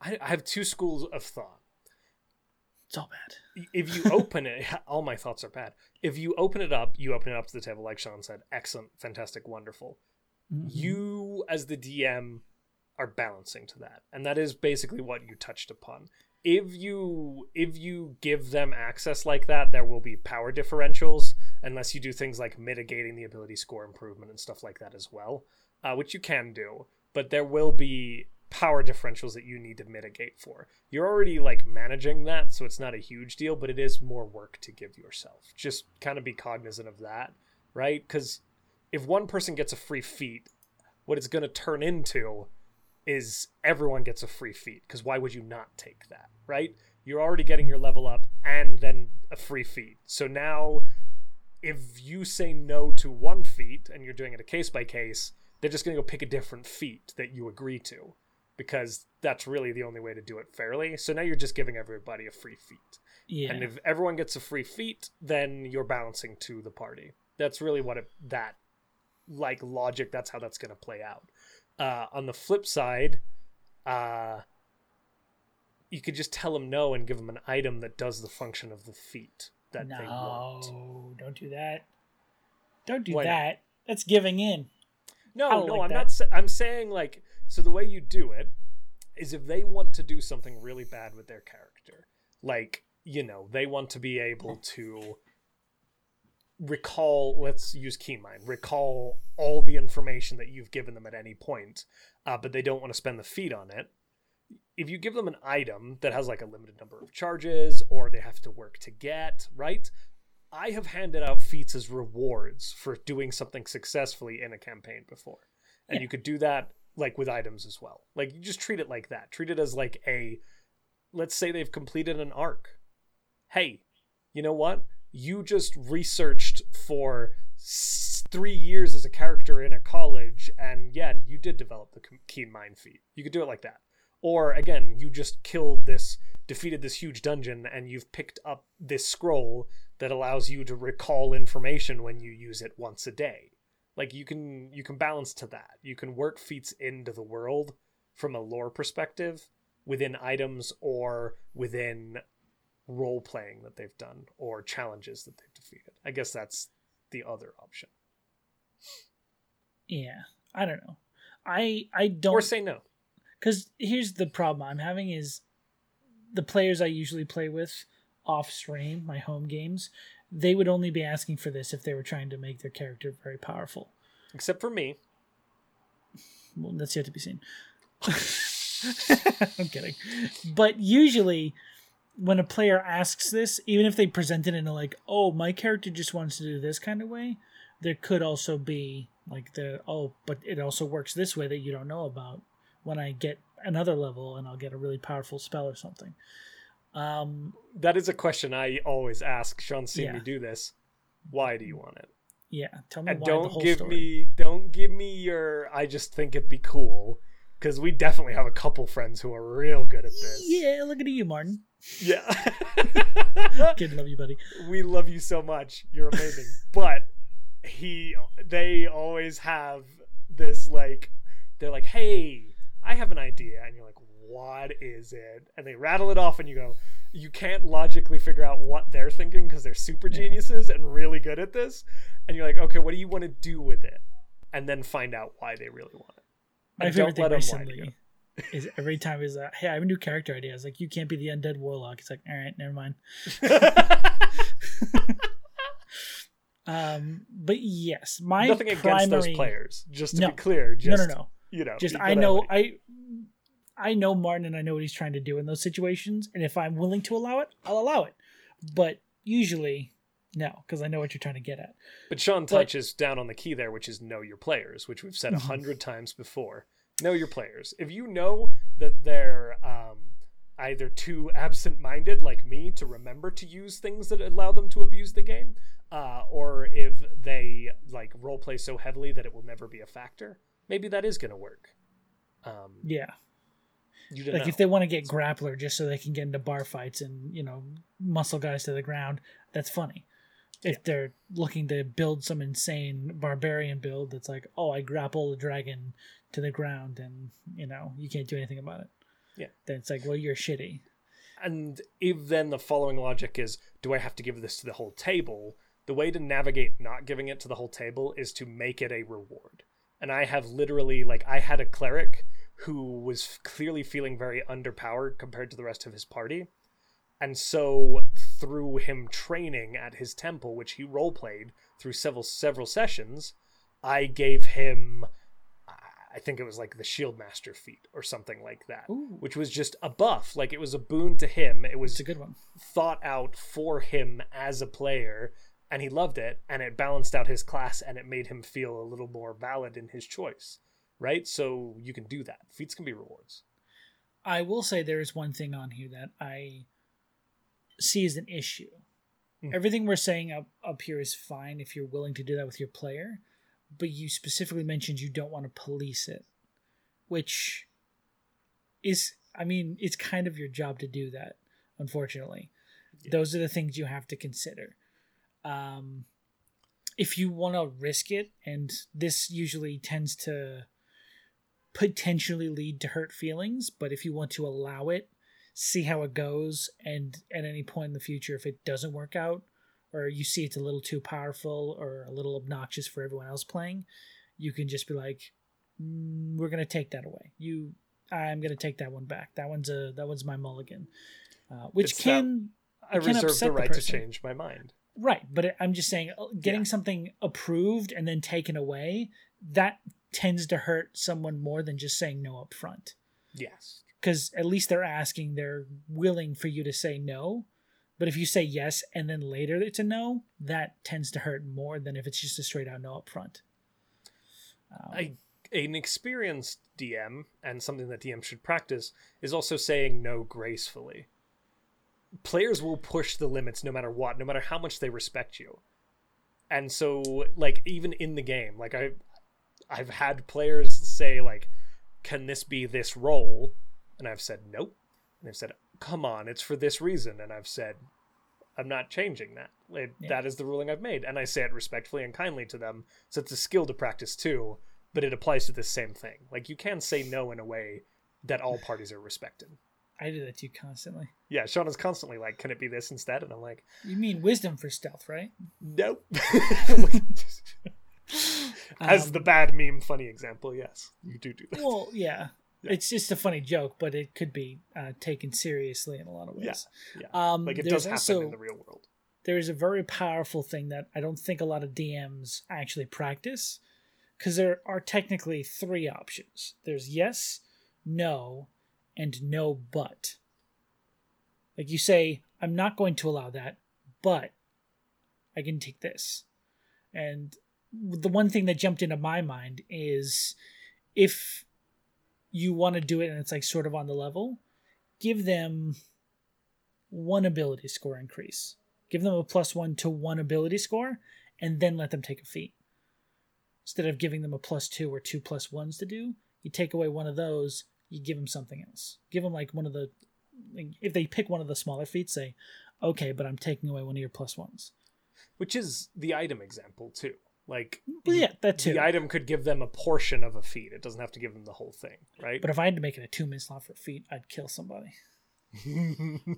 I, I have two schools of thought. It's all bad. If you open it, [LAUGHS] all my thoughts are bad. If you open it up, you open it up to the table, like Sean said. Excellent, fantastic, wonderful. Mhm. You, as the DM, are balancing to that. And that is basically what you touched upon. If you if you give them access like that, there will be power differentials unless you do things like mitigating the ability score improvement and stuff like that as well, uh, which you can do. But there will be power differentials that you need to mitigate for. You're already like managing that, so it's not a huge deal, but it is more work to give yourself. Just kind of be cognizant of that, right? Because if one person gets a free feat, what it's going to turn into is everyone gets a free feat. Because why would you not take that, right? You're already getting your level up and then a free feat. So now, if you say no to one feat and you're doing it a case by case, they're just going to go pick a different feat that you agree to because that's really the only way to do it fairly. So now you're just giving everybody a free feat. Yeah. And if everyone gets a free feat, then you're balancing to the party. That's really what it, that like logic. That's how that's going to play out. Uh, on the flip side, uh, you could just tell them no and give them an item that does the function of the feat that they want. no, don't do that. Don't do Why not? that. That's giving in. No, no, like I'm that. not. Sa- I'm saying like so. The way you do it is if they want to do something really bad with their character, like you know, they want to be able to recall. Let's use Keen Mind. Recall all the information that you've given them at any point, uh, but they don't want to spend the feat on it. If you give them an item that has like a limited number of charges, or they have to work to get right, I have handed out feats as rewards for doing something successfully in a campaign before. And Yeah. you could do that like with items as well. Like you just treat it like that. Treat it as like a let's say they've completed an arc. Hey, you know what? You just researched for 3 years as a character in a college and yeah, you did develop the keen mind feat. You could do it like that. Or again, you just killed this defeated this huge dungeon and you've picked up this scroll that allows you to recall information when you use it once a day like you can you can balance to that you can work feats into the world from a lore perspective within items or within role playing that they've done or challenges that they've defeated i guess that's the other option Yeah. I don't know. I I don't or say no because here's the problem I'm having is the players I usually play with off stream, my home games, they would only be asking for this if they were trying to make their character very powerful. except for me Well, that's yet to be seen. [LAUGHS] I'm kidding. But usually, when a player asks this, even if they present it in a like, oh, my character just wants to do this kind of way, there could also be like the, oh, but it also works this way that you don't know about when I get another level and I'll get a really powerful spell or something. Um, that is a question i always ask Sean seen Yeah. me do this why do you want it yeah, tell me and why don't whole give story. me don't give me your i just think it'd be cool because we definitely have a couple friends who are real good at this Yeah, look at you, Martin. Yeah. [LAUGHS] Kid, love you, buddy. we love you so much. You're amazing. [LAUGHS] But he they always have this like they're like hey i have an idea. And you're like what is it? And they rattle it off and you go you can't logically figure out what they're thinking because they're super Yeah. geniuses and really good at this. And you're like okay what do you want to do with it? And then find out why they really want it. My And favorite don't thing let 'em lie to recently is every time he's like, hey, I have a new character idea. It's like you can't be the undead warlock. It's like all right, never mind. [LAUGHS] Um, but yes, my nothing primary against those players just to No. be clear just no, no, no. you know Just I know I I know Martin and I know what he's trying to do in those situations, and if I'm willing to allow it, I'll allow it. But usually, no, because I know what you're trying to get at. But Sean But- touches down on the key there, which is know your players, which we've said a Mhm. hundred times before. Know your players. If you know that they're um, either too absent-minded, like me, to remember to use things that allow them to abuse the game, uh, or if they like role play so heavily that it will never be a factor, maybe that is going to work. Um, Yeah, like know. if they want to get grappler just so they can get into bar fights and you know muscle guys to the ground, that's funny. If they're looking to build some insane barbarian build that's like, oh, I grapple the dragon to the ground and you know you can't do anything about it. Yeah. then it's like, well, you're shitty. And if then the following logic is, do I have to give this to the whole table? The way to navigate not giving it to the whole table is to make it a reward. And I have literally, like, I had a cleric who was clearly feeling very underpowered compared to the rest of his party. And so through him training at his temple, which he role played through several several sessions, I gave him I think it was like the Shieldmaster feat or something like that, Ooh. which was just a buff. Like it was a boon to him. It was It's a good one. thought out for him as a player, and he loved it, and it balanced out his class, and it made him feel a little more valid in his choice. Right? So you can do that. Feats can be rewards. I will say there is one thing on here that I see as an issue. Mm. Everything we're saying up, up here is fine if you're willing to do that with your player, but you specifically mentioned you don't want to police it, which is, I mean, it's kind of your job to do that, unfortunately. Yeah. Those are the things you have to consider. Um, if you want to risk it, and this usually tends to potentially lead to hurt feelings, but if you want to allow it, see how it goes, and at any point in the future, if it doesn't work out, or you see it's a little too powerful or a little obnoxious for everyone else playing, you can just be like, "Mm, "We're gonna take that away. You, I'm gonna take that one back. That one's a that one's my mulligan," uh, which It's can I can reserve upset the the right to change my mind. Right, but it- I'm just saying, uh, getting Yeah. something approved and then taken away, that tends to hurt someone more than just saying no up front. Yes. Because at least they're asking, they're willing for you to say no. But if you say yes and then later it's a no, that tends to hurt more than if it's just a straight out no up front. Um, I, an experienced DM and something that DM should practice is also saying no gracefully. Players will push the limits no matter what, no matter how much they respect you. And so like even in the game, like I I've had players say like can this be this role? And I've said nope. And they've said come on, it's for this reason and I've said I'm not changing that. It, Yeah. That is the ruling I've made, and I say it respectfully and kindly to them. So it's a skill to practice too, but it applies to the same thing. Like you can say no in a way that all parties are respected. I do that to you constantly. Yeah, Sean is constantly like, "Can it be this instead?" And I'm like, You mean wisdom for stealth, right? "Nope." [LAUGHS] [LAUGHS] As Um, the bad meme funny example, yes, you do do that. Well, yeah. Yeah. It's just a funny joke, but it could be uh, taken seriously in a lot of ways. Yeah, Um, like it does happen also in the real world. there is a very powerful thing that I don't think a lot of DMs actually practice, because there are technically three options. There's yes, no, and no but. Like you say, I'm not going to allow that, but I can take this. And the one thing that jumped into my mind is if you want to do it and it's like sort of on the level, give them one ability score increase. Give them a plus one to one ability score and then let them take a feat. Instead of giving them a plus two or two plus ones to do, you take away one of those, you give them something else. Give them like one of the, if they pick one of the smaller feats, say, okay, but I'm taking away one of your plus ones. Which is the item example too. Like yeah, that too. the item could give them a portion of a feat. It doesn't have to give them the whole thing, right? But if I had to make it a two minute slot for a feat, I'd kill somebody. [LAUGHS]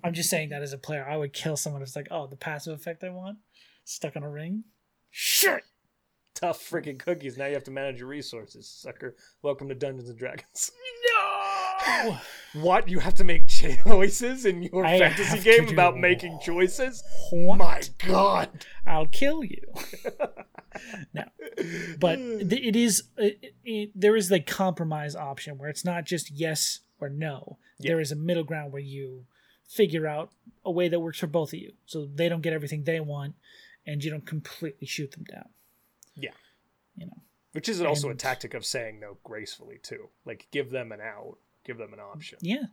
I'm just saying that as a player, I would kill someone who's like, oh, the passive effect I want, stuck on a ring. Shit. Tough freaking cookies. Now you have to manage your resources, sucker. Welcome to Dungeons and Dragons. No. [LAUGHS] What? You have to make [LAUGHS] choices in your I fantasy game about making choices? What? My god. I'll kill you. [LAUGHS] no, but [SIGHS] it is uh, it, it, there is the compromise option where it's not just yes or no. Yeah. There is a middle ground where you figure out a way that works for both of you, so they don't get everything they want, and you don't completely shoot them down. Yeah. You know. Which is also a tactic of saying no gracefully too. Like give them an out, give them an option. Yeah.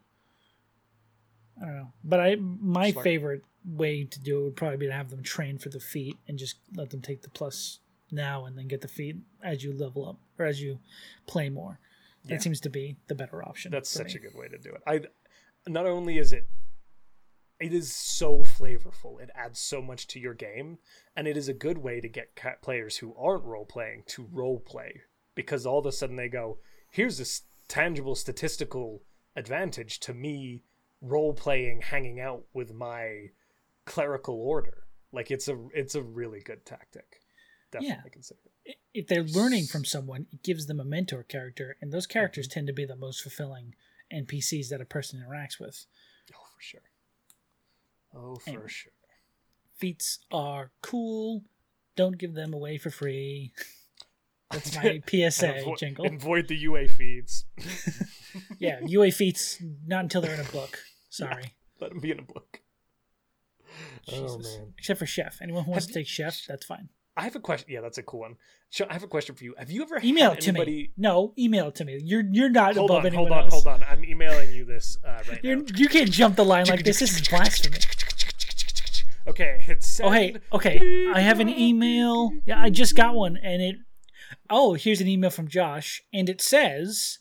I don't know, but I my Smart. favorite way to do it would probably be to have them train for the feat and just let them take the plus now and then get the feat as you level up or as you play more. That seems to be the better option. That's such me. a good way to do it. I not only is it it is so flavorful. It adds so much to your game, and it is a good way to get ca- players who aren't role playing to role play because all of a sudden they go, "Here's this tangible statistical advantage to me role playing, hanging out with my clerical order." Like it's a it's a really good tactic. Definitely Yeah. consider it. if they're learning from someone, it gives them a mentor character, and those Mm-hmm. characters tend to be the most fulfilling NPCs that a person interacts with. Oh, for sure. Oh, for sure. Feats are cool. Don't give them away for free. [LAUGHS] That's [LAUGHS] my PSA avo- jingle. and avoid the UA feats. [LAUGHS] Yeah, UA feats not until they're in a book. [LAUGHS] Sorry. Let them be in a book. Oh Jesus. man, Except for chef. Anyone who wants Have to take chef, that's fine. I have a question. Yeah, that's a cool one. Sean, I have a question for you. Have you ever Email had it to anybody? me. No, email it to me. You're you're not Hold above on, anyone hold on, else. hold on. I'm emailing you this uh, right You're, now. you can't jump the line like this. This is blasphemy. Okay, hit send. Oh hey, okay. I have an email. Yeah, I just got one, and it. Oh, here's an email from Josh, and it says,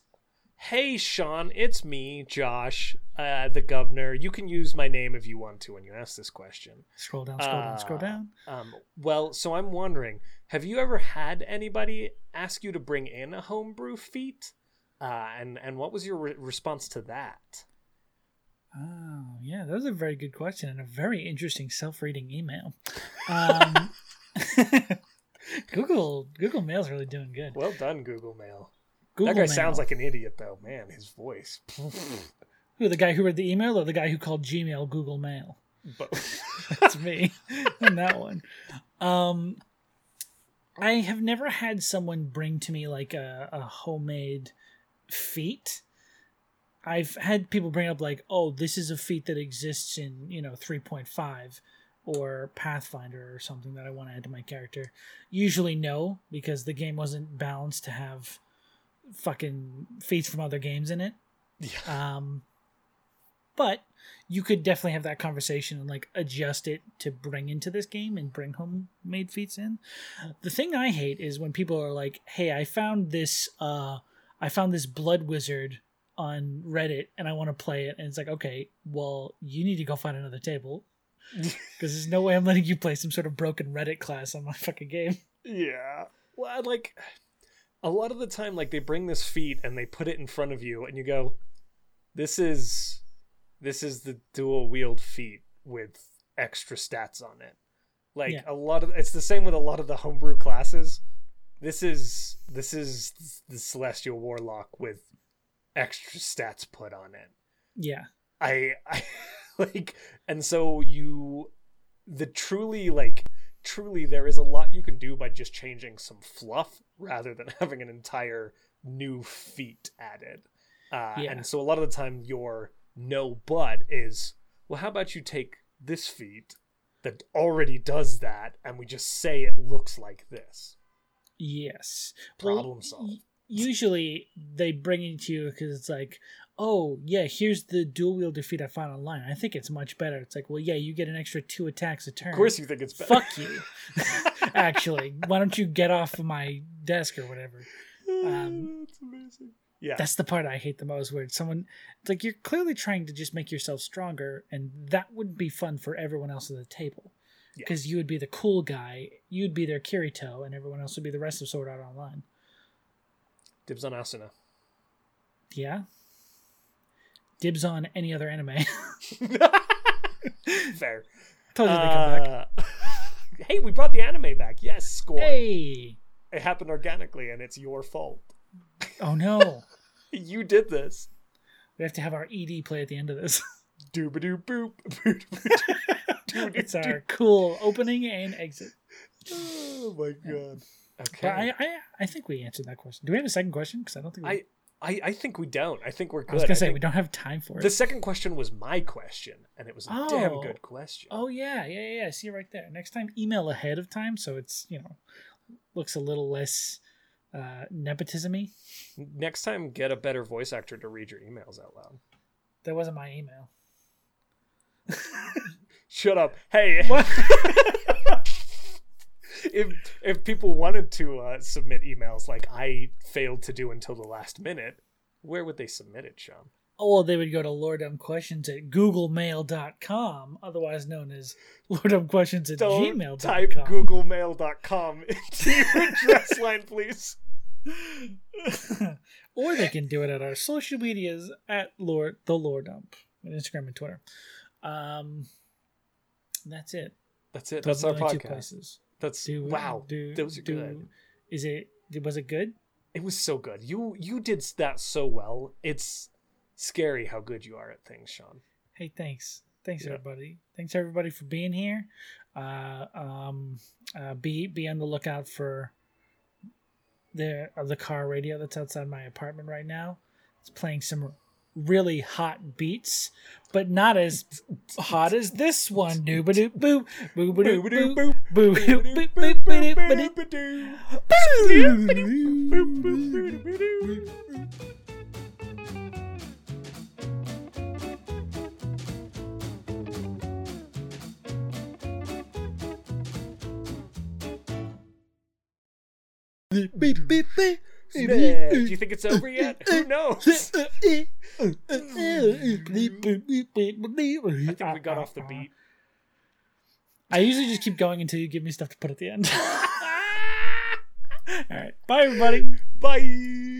Hey, Sean, it's me, Josh, uh, the governor. You can use my name if you want to when you ask this question. "Scroll down, scroll down, scroll Uh, down." Um, well, so I'm wondering, have you ever had anybody ask you to bring in a homebrew feat? Uh, and and what was your re- response to that? Oh, yeah, that was a very good question and a very interesting self-reading email. Um, [LAUGHS] Google Google Mail's really doing good. Well done, Google Mail. Google that guy Mail. sounds like an idiot, though. Man, his voice. [LAUGHS] who the guy who read the email or the guy who called Gmail Google Mail. but [LAUGHS] That's me [LAUGHS] in that one. Um, I have never had someone bring to me like a, a homemade feat. I've had people bring up like, "Oh, this is a feat that exists in you know 3.5 or Pathfinder or something that I want to add to my character." Usually, no, because the game wasn't balanced to have fucking feats from other games in it. yeah. Um, but you could definitely have that conversation and like adjust it to bring into this game and bring homemade feats in. The thing I hate is when people are like, "Hey, I found this. Uh, I found this blood wizard on Reddit and I want to play it." And it's like, okay, well, you need to go find another table [LAUGHS] because there's no way I'm letting you play some sort of broken Reddit class on my fucking game. Yeah. Well, like a lot of the time, like they bring this feat and they put it in front of you, and you go, "This is this is the dual wield feat with extra stats on it." Like Yeah. a lot of it's the same with a lot of the homebrew classes. This is this is the celestial warlock with extra stats put on it. Yeah, I, I [LAUGHS] [LAUGHS] like and so you the truly like truly there is a lot you can do by just changing some fluff rather than [LAUGHS] having an entire new feat added uh, Yeah. and so a lot of the time your no but is well how about you take this feat that already does that and we just say it looks like this yes. problem solved y- usually they bring it to you because it's like, oh yeah, here's the dual wield defeat I found online. I think it's much better. It's like, well, yeah, you get an extra two attacks a turn. of course you think it's better Fuck you. [LAUGHS] [LAUGHS] Actually, why don't you get off of my desk or whatever? [SIGHS] Um, That's amazing yeah That's the part I hate the most. Where someone, it's like you're clearly trying to just make yourself stronger, and that wouldn't be fun for everyone else at the table. Yeah. Because you would be the cool guy, you'd be their Kirito, and everyone else would be the rest of Sword Art Online. dibs on asuna Yeah. Dibs on any other anime. [LAUGHS] [LAUGHS] fair Told you they come back. Uh, [LAUGHS] hey, we brought the anime back. Yes, score. Hey! It happened organically, and it's your fault. Oh no. You did this. we have to have our ED play at the end of this. Doobadoo boop. it's our cool opening and exit. Oh my god. Okay. But I, I, I think we answered that question. Do we have a second question? Because I don't think we. I, I, I think we don't. I think we're good. I was gonna say we don't have time for it. The second question was my question, and it was a damn Oh. good question. Oh yeah, yeah, yeah. I See right there. Next time, email ahead of time so it's you know looks a little less uh, nepotism-y. Next time, get a better voice actor to read your emails out loud. That wasn't my email. Shut up. Hey. [LAUGHS] if if people wanted to uh, submit emails like I failed to do until the last minute, where would they submit it, Sean? Oh, well, they would go to lordumquestions at googlemail.com, otherwise known as lordumquestions at Don't gmail.com. type googlemail.com into your [LAUGHS] address line, please. [LAUGHS] or they can do it at our social medias at Lord the Lore Dump on Instagram and Twitter. Um, that's it. That's it. Those That's our the only two podcast. That's Do wow. Do, Those are do, good. Is it? Was it good? It was so good. You you did that so well. It's scary how good you are at things, Sean. Hey, thanks. Thanks Yeah. everybody. Thanks everybody for being here. Uh, um, uh, be be on the lookout for the uh, the car radio that's outside my apartment right now. It's playing some really hot beats, but not as hot as this one. Doo ba doo boo boo ba doo boo boo boo boo boo boo ba doo Yeah, Do you think it's over yet? Who knows? [LAUGHS] I think we got off the beat. I usually just keep going until you give me stuff to put at the end. [LAUGHS] All right. Bye, everybody. Bye.